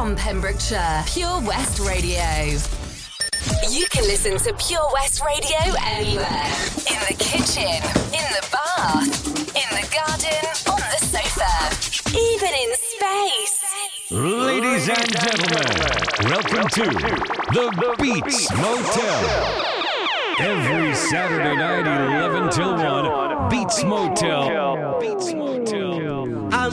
from Pembrokeshire, Pure West Radio. You can listen to Pure West Radio anywhere. In the kitchen, in the bath, in the garden, on the sofa, even in space. Ladies and gentlemen, welcome to the Beats Motel. Every Saturday night, 11 till 1, Beats Motel. Beats Motel. I'm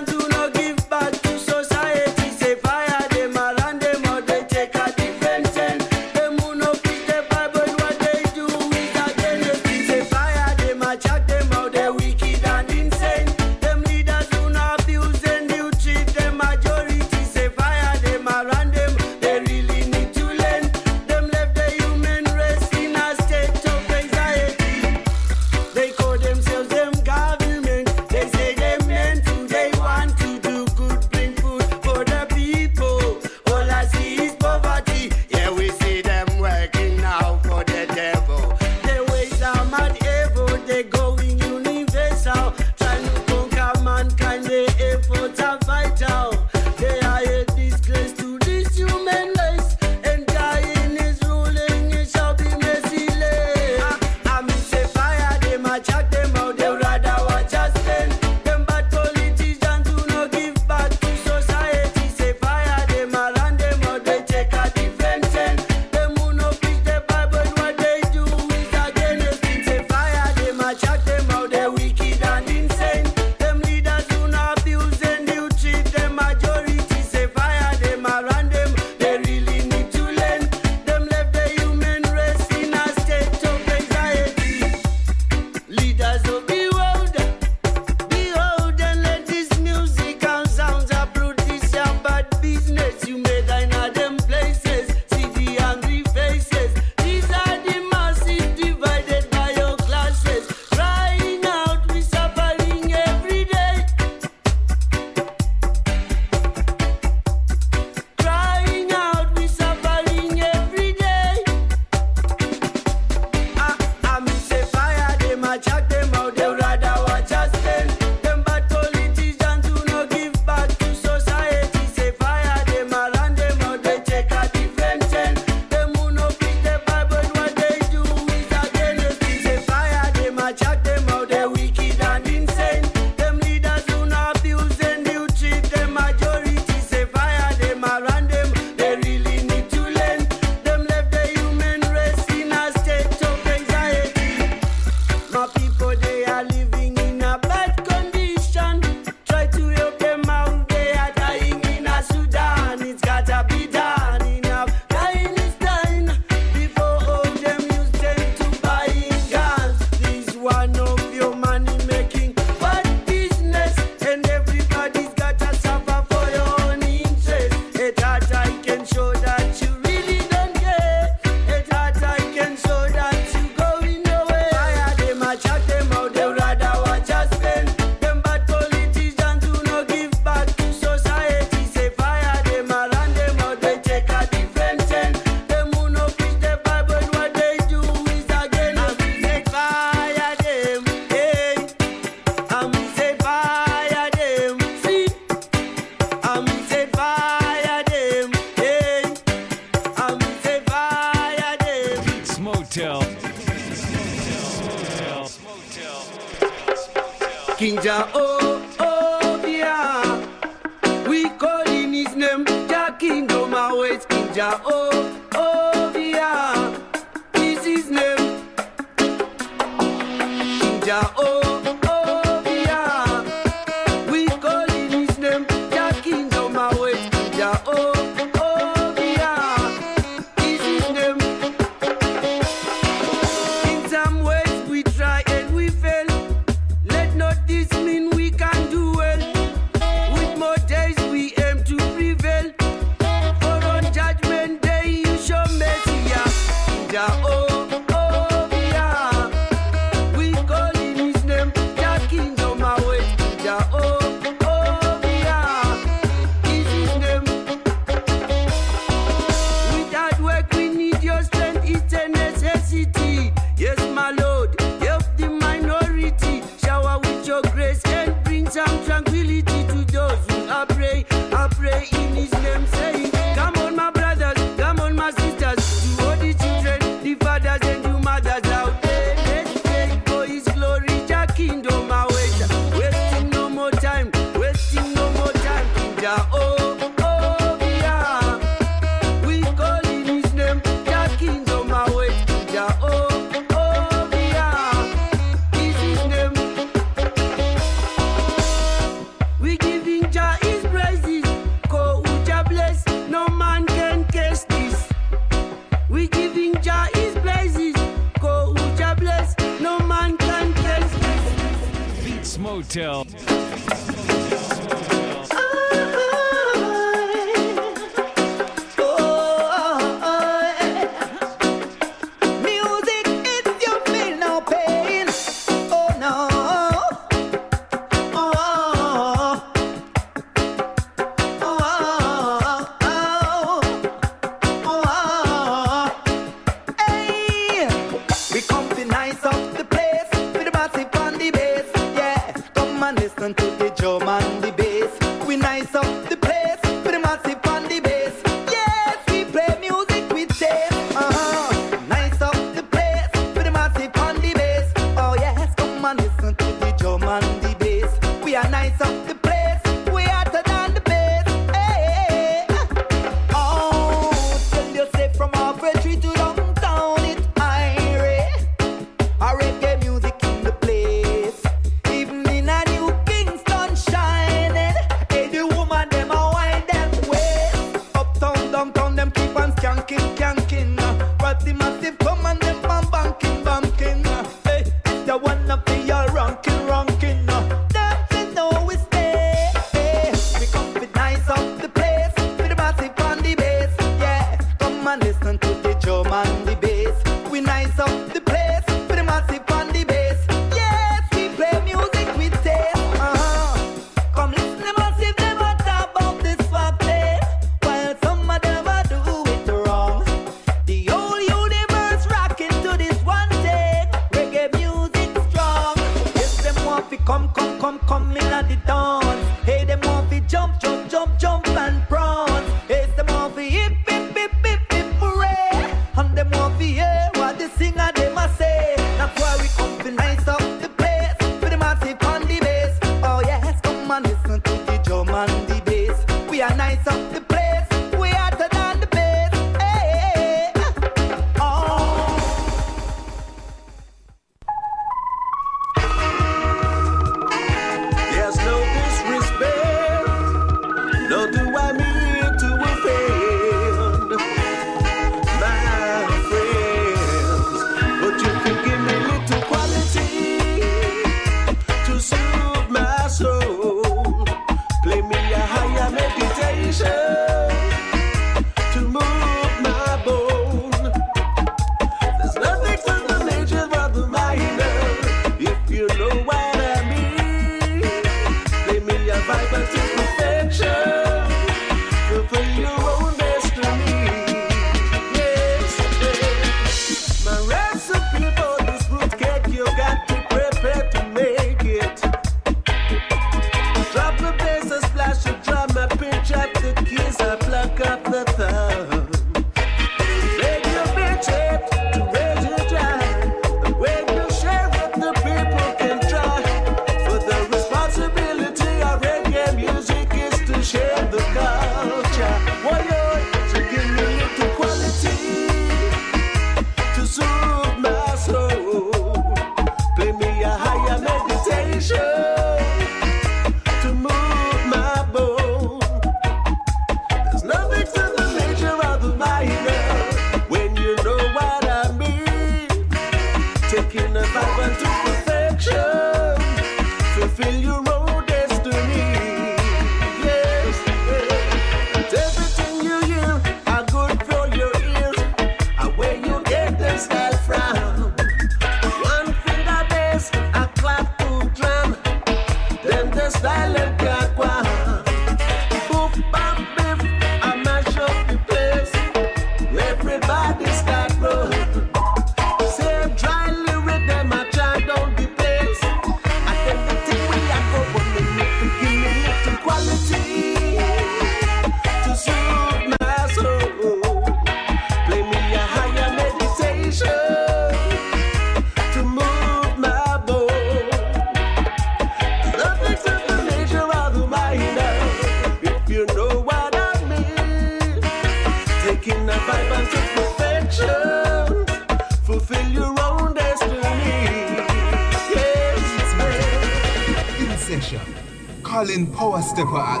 Stepper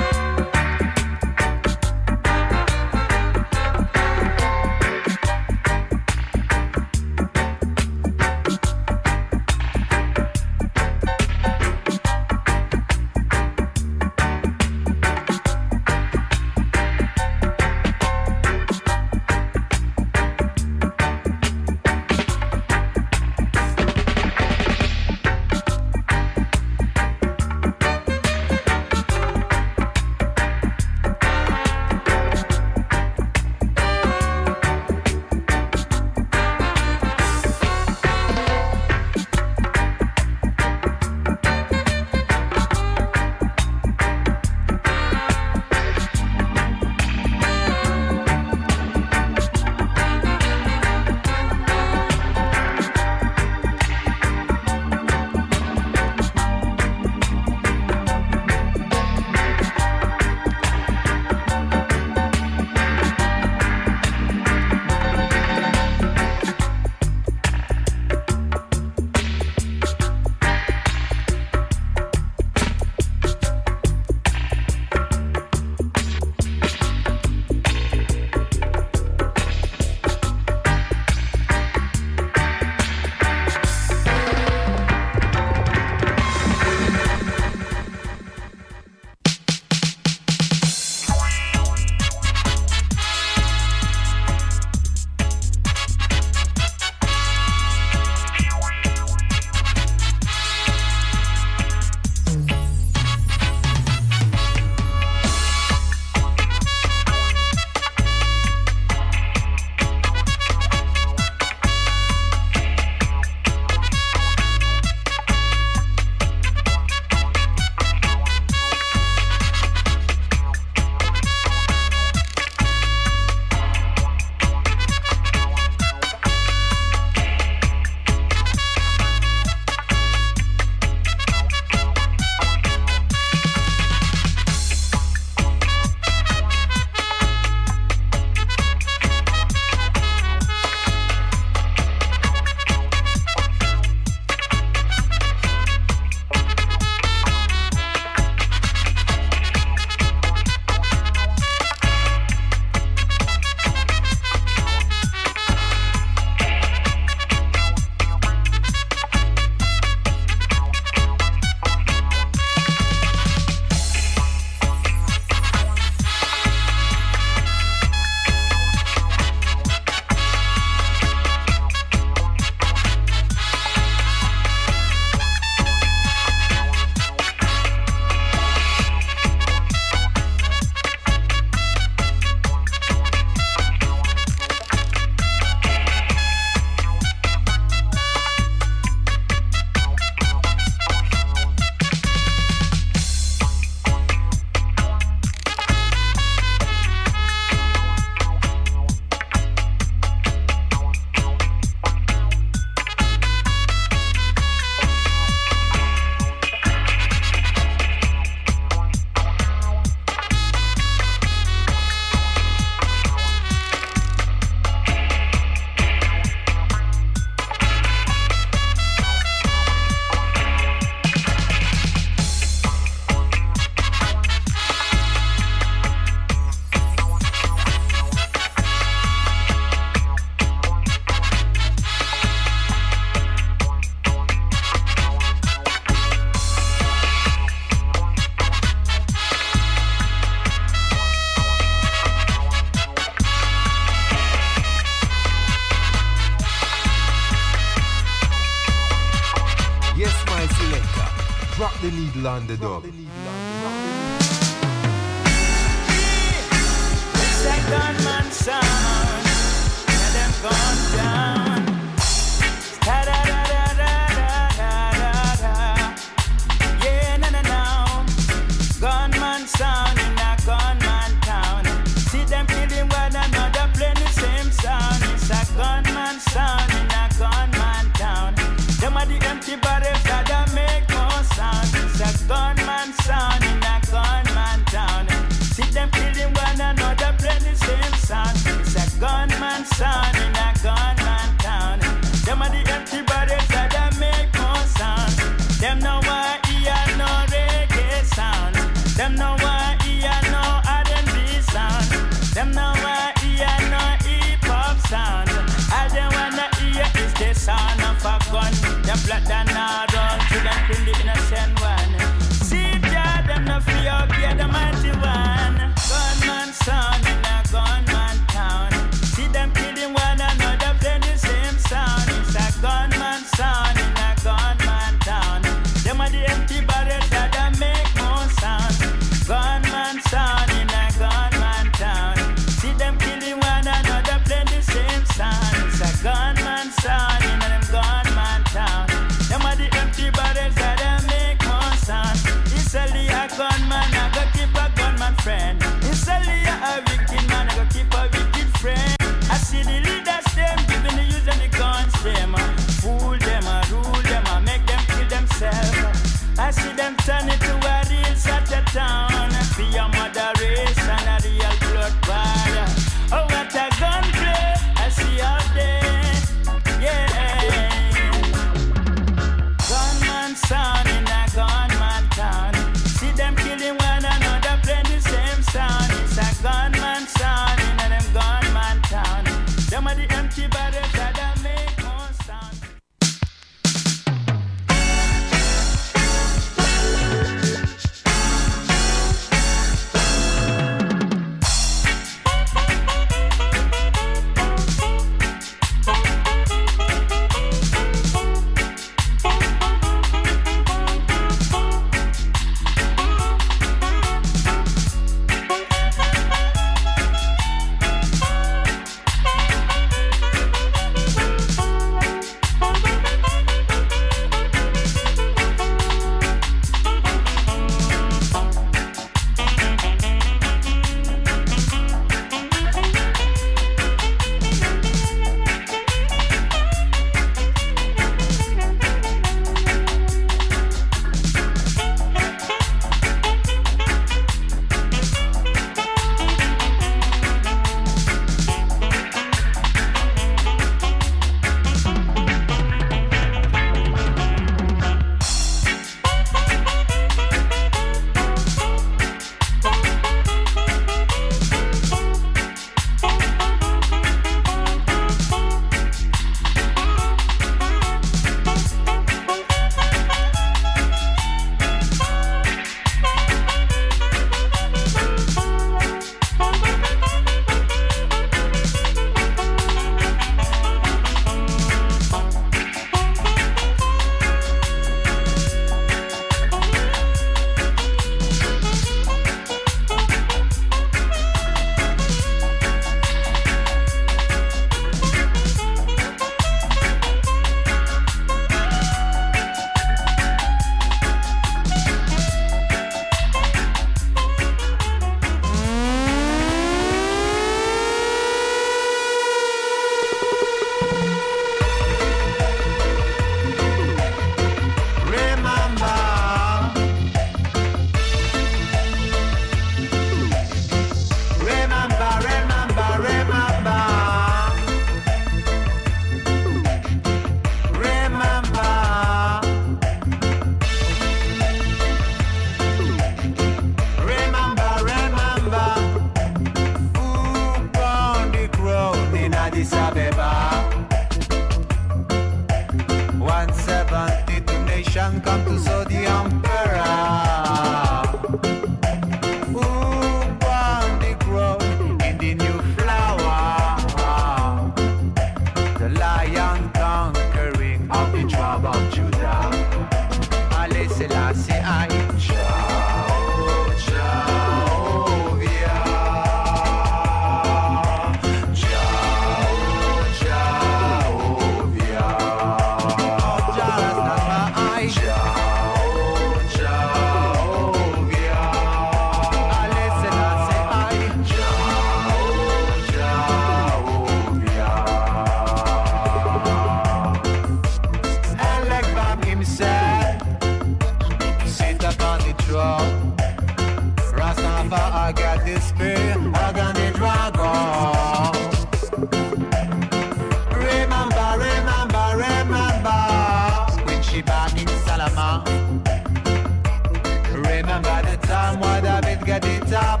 And by the time what I've been getting top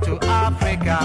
to Africa,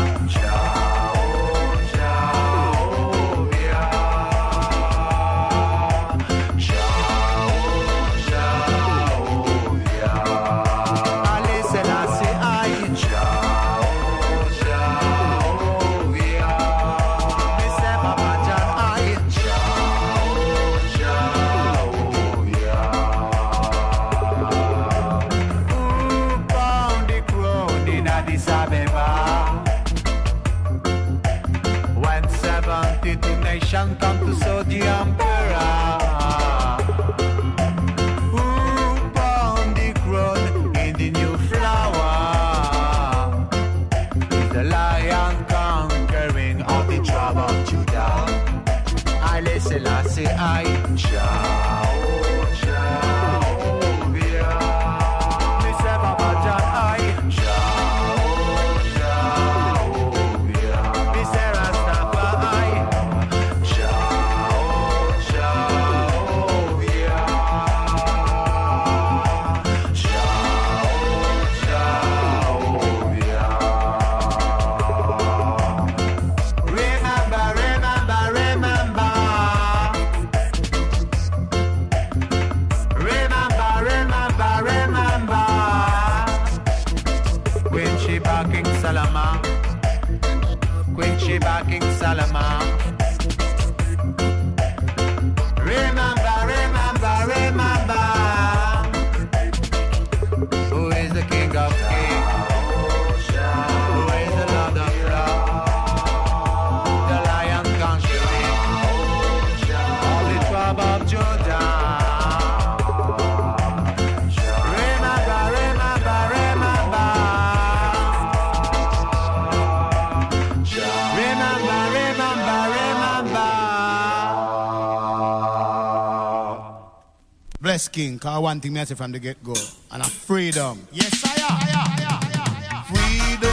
best king, cause one thing me say from the get go, and a freedom. Yes, I am. Freedom.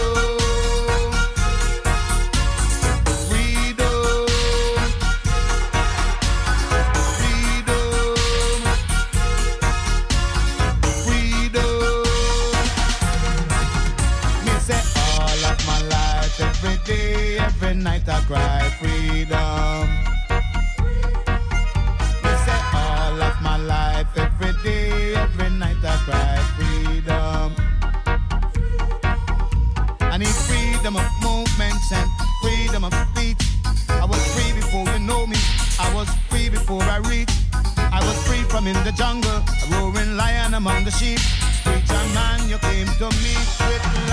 Every day, every night I cry freedom. in the jungle, a roaring lion among the sheep. Preacher man, you came to meet with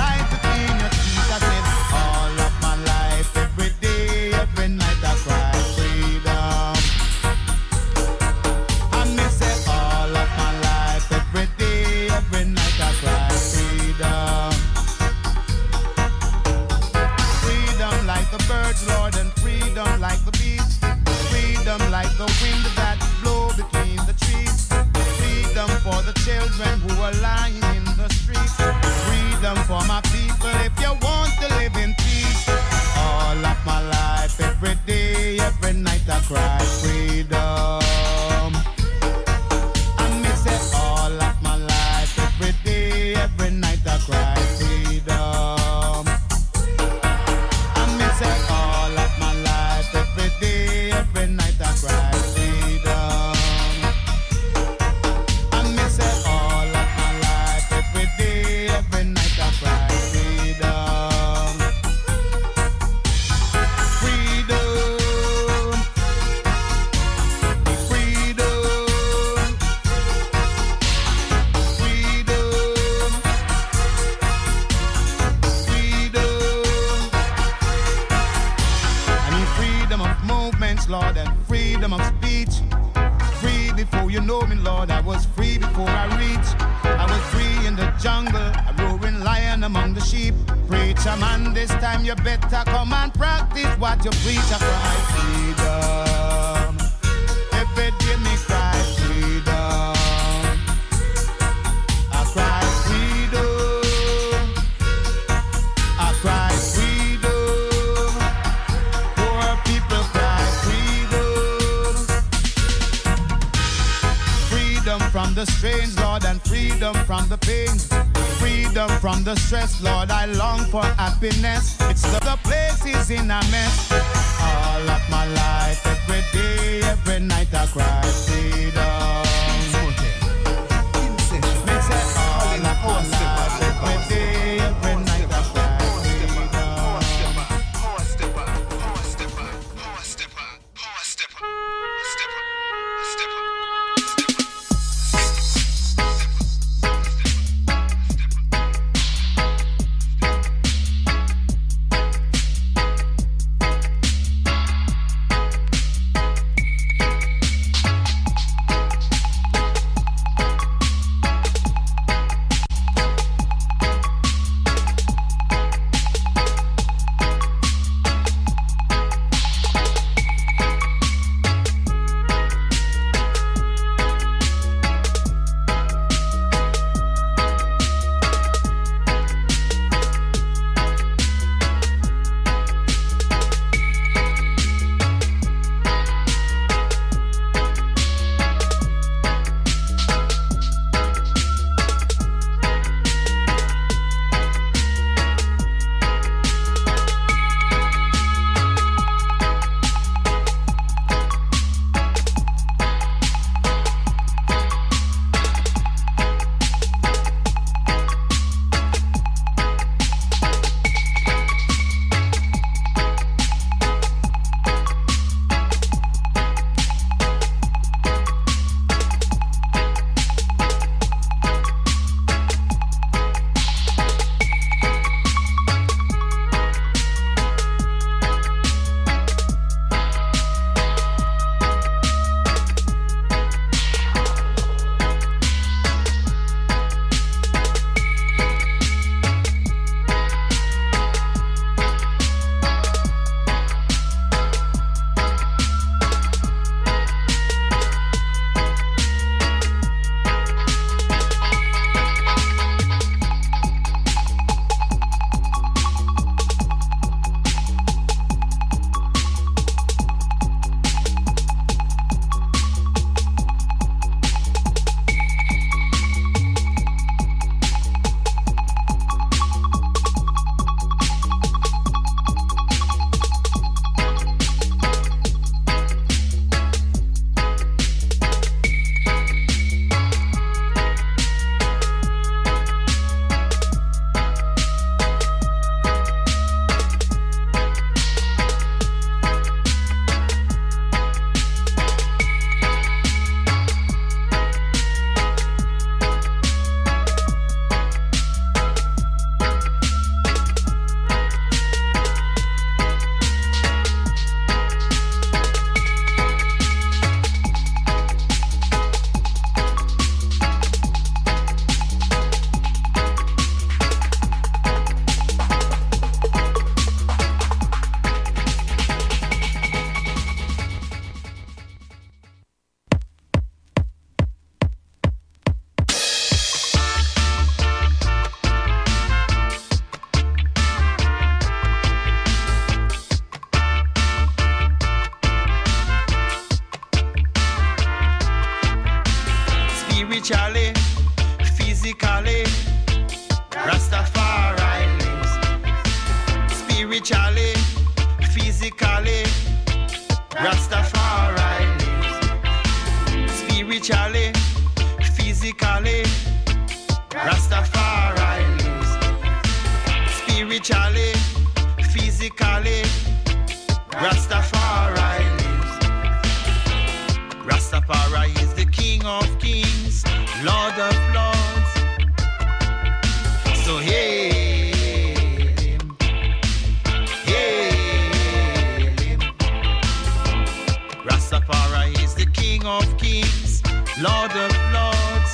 Of Kings, Lord of Lords.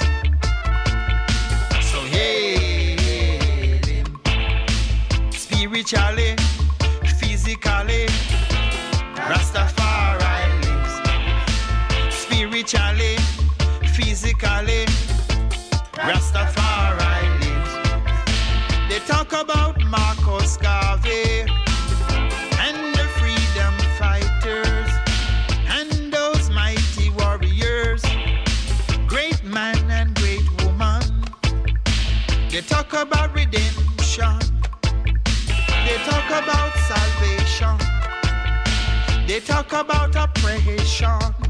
So hail him. Spiritually, physically, Rastafari lives. Spiritually, physically, Rastafari lives. They talk about Marcus Garvey They talk about oppression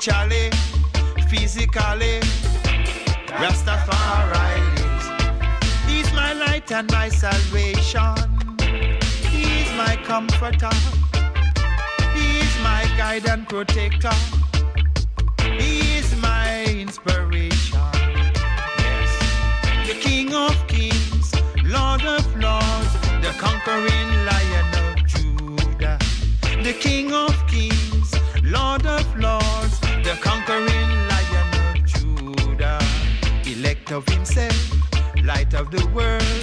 Spiritually, physically, Rastafari. He's my light and my salvation. He's my comforter. He's my guide and protector. He is my inspiration. Yes. The King of Kings, Lord of Lords, the conquering Lion of Judah. The King of of the world,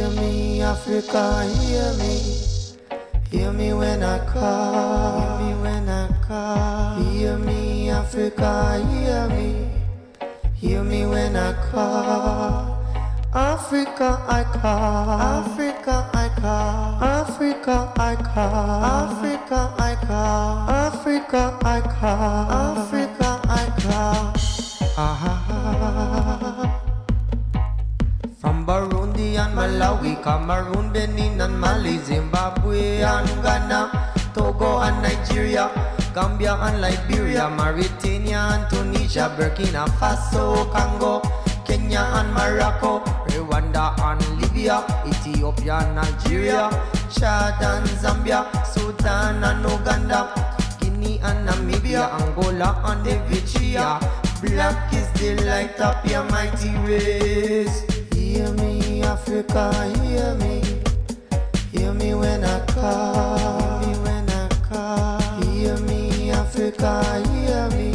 Africa, hear me. Hear me when I call. Hear me when I call. Hear me, Africa, hear me. Hear me when I call. Africa, I call. Africa, I call. Africa, I call. Africa, I call. Africa, I call. Africa, I call. Ah. Burundi and Malawi, Cameroon, Benin and Mali, Zimbabwe and Ghana, Togo and Nigeria, Gambia and Liberia, Mauritania and Tunisia, Burkina Faso, Congo, Kenya and Morocco, Rwanda and Libya, Ethiopia and Algeria, Chad and Zambia, Sudan and Uganda, Guinea and Namibia, Angola and Eritrea. Black is the light of your mighty race. Hear me, Africa, hear me. Hear me when I call. Hear me when I call. Hear me, Africa, hear me.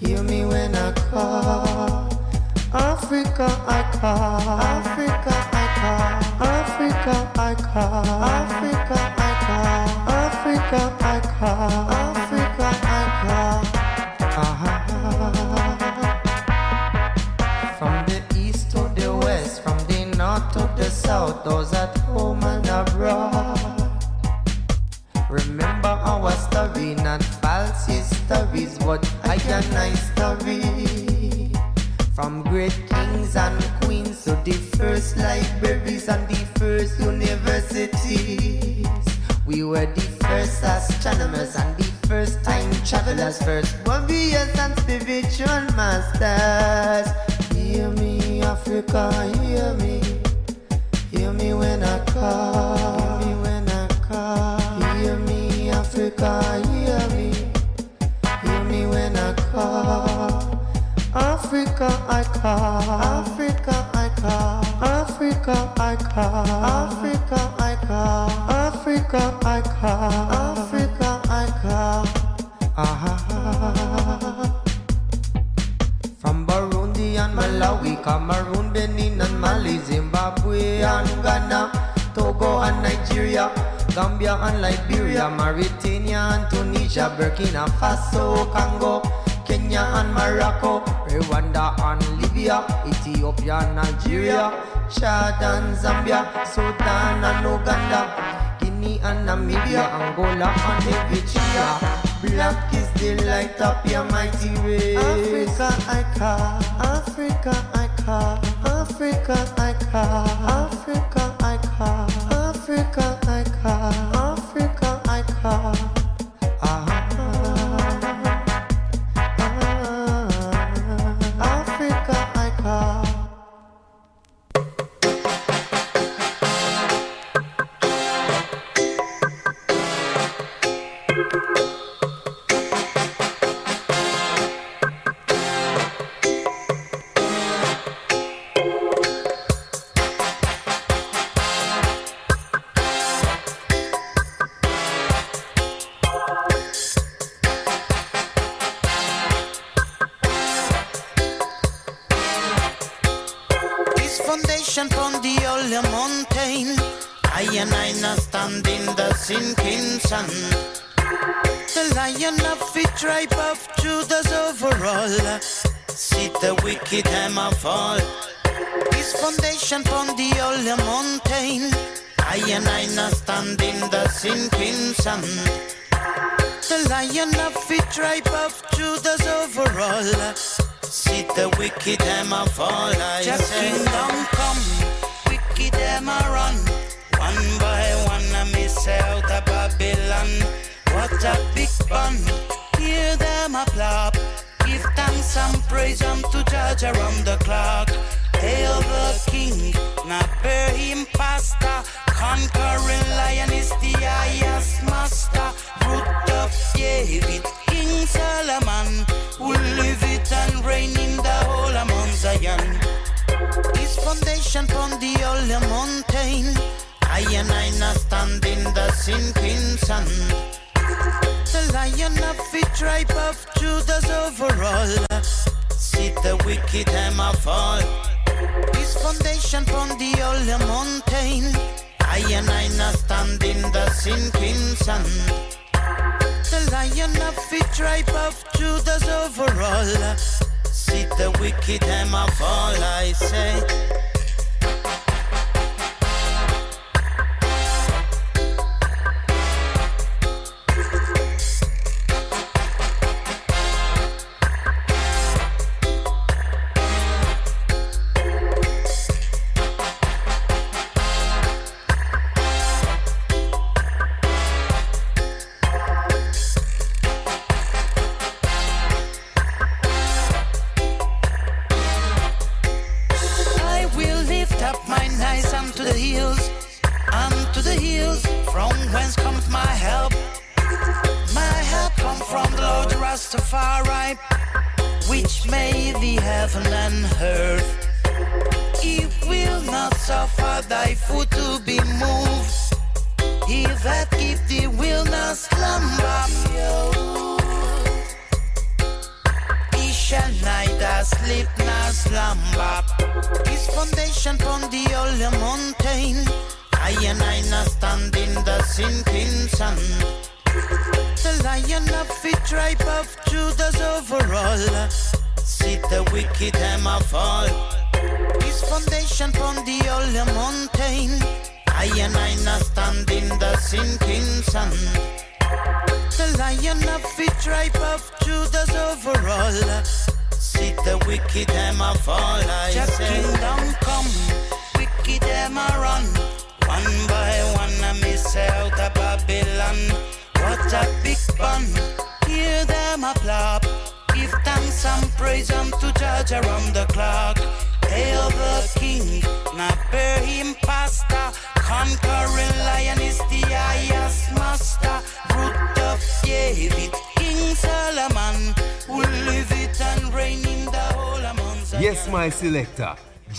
Hear me when I call. Africa, I call. Africa, I call. Africa, I call. Africa, I call. Africa, I call. South, those at home and abroad. Remember our story, not false histories, but I and I story. From great kings and queens to the first libraries and the first universities. We were the first astronomers and the first time travelers, first warriors and spiritual masters. Hear me, Africa, hear me. Hear me when I call. Hear me when I call. Hear me, Africa, hear me. Hear me when I call. Africa, I call. Africa, I call. Africa, I call. Africa, I call. Africa, I call. Africa, I call. Ah. From Burundi and Malawi, Cameroon, Benin and Mali, Zimbabwe and Ghana, Togo and Nigeria, Gambia and Liberia, Mauritania and Tunisia, Burkina Faso, Congo, Kenya and Morocco, Rwanda and Libya, Ethiopia and Algeria, Chad and Zambia, Sudan and Uganda, Guinea and Namibia, Angola and Eritrea. Black is the light of your mighty race. Africa, I call. Africa, I call. Africa, I call. Africa, Africa, foundation from the holy mountain. I and I now stand in the sinking sun. The lion of the tribe of Judah's overall. See the wicked hammer fall. This foundation from the holy mountain. I and I now stand in the sinking sun. The lion of the tribe of Judah's overall. See the wicked hammer fall. I Jah say. kingdom come, wicked them a run. One by one I miss out of Babylon. What a big fun, hear them applaud. Give thanks and praise unto Judge around the clock. Hail the King, him pastor. Conquering lion is the highest master. Root of David, King Solomon, who live it and reign in the whole among Zion. His foundation from the holy mountain. I and I now stand in the sinking sun. The lion of Mount Zion. This foundation from the old mountain. I and I not stand in the sinking sun. The lion of the tribe of Judah's overall. See the wicked hammer fall, I say.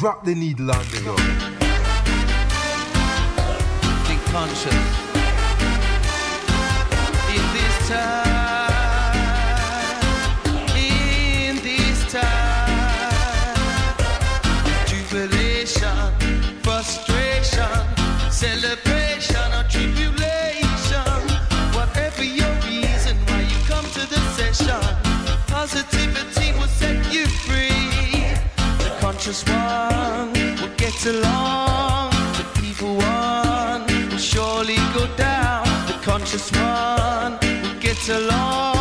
drop the needle on them. so long to people one will surely go down. The conscious one will get along.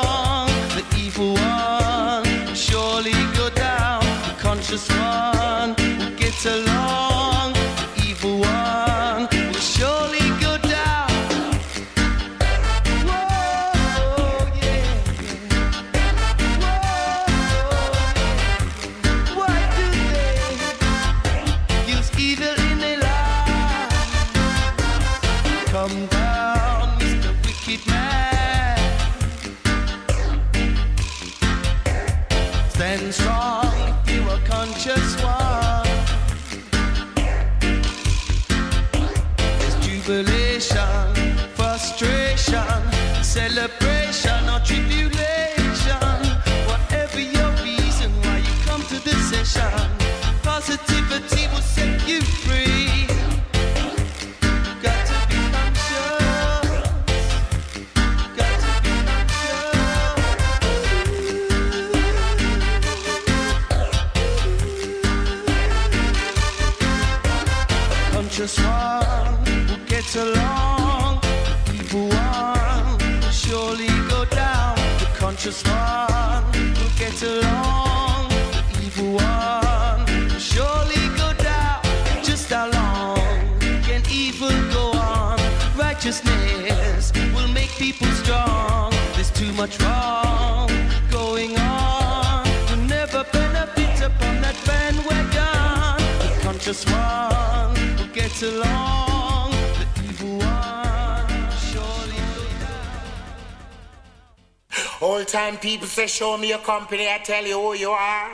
say, Show me your company, I tell you who you are.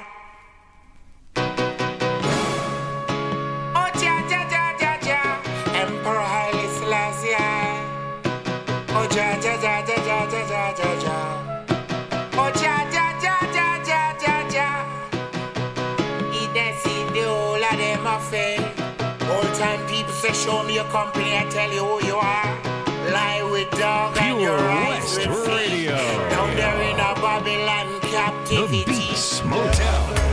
Oh, ja, ja, ja, ja, ja, Emperor Haile Selassie. Oh, ja, ja, ja, ja, ja, ja, ja, ja, ja. Oh, ja, ja, ja, ja, ja, ja, ja. He of them. Old time people say, Show me your company, I tell you who you are. Lie with dog Pure and your West with Radio. In a Babylon captivity. The Beats Motel.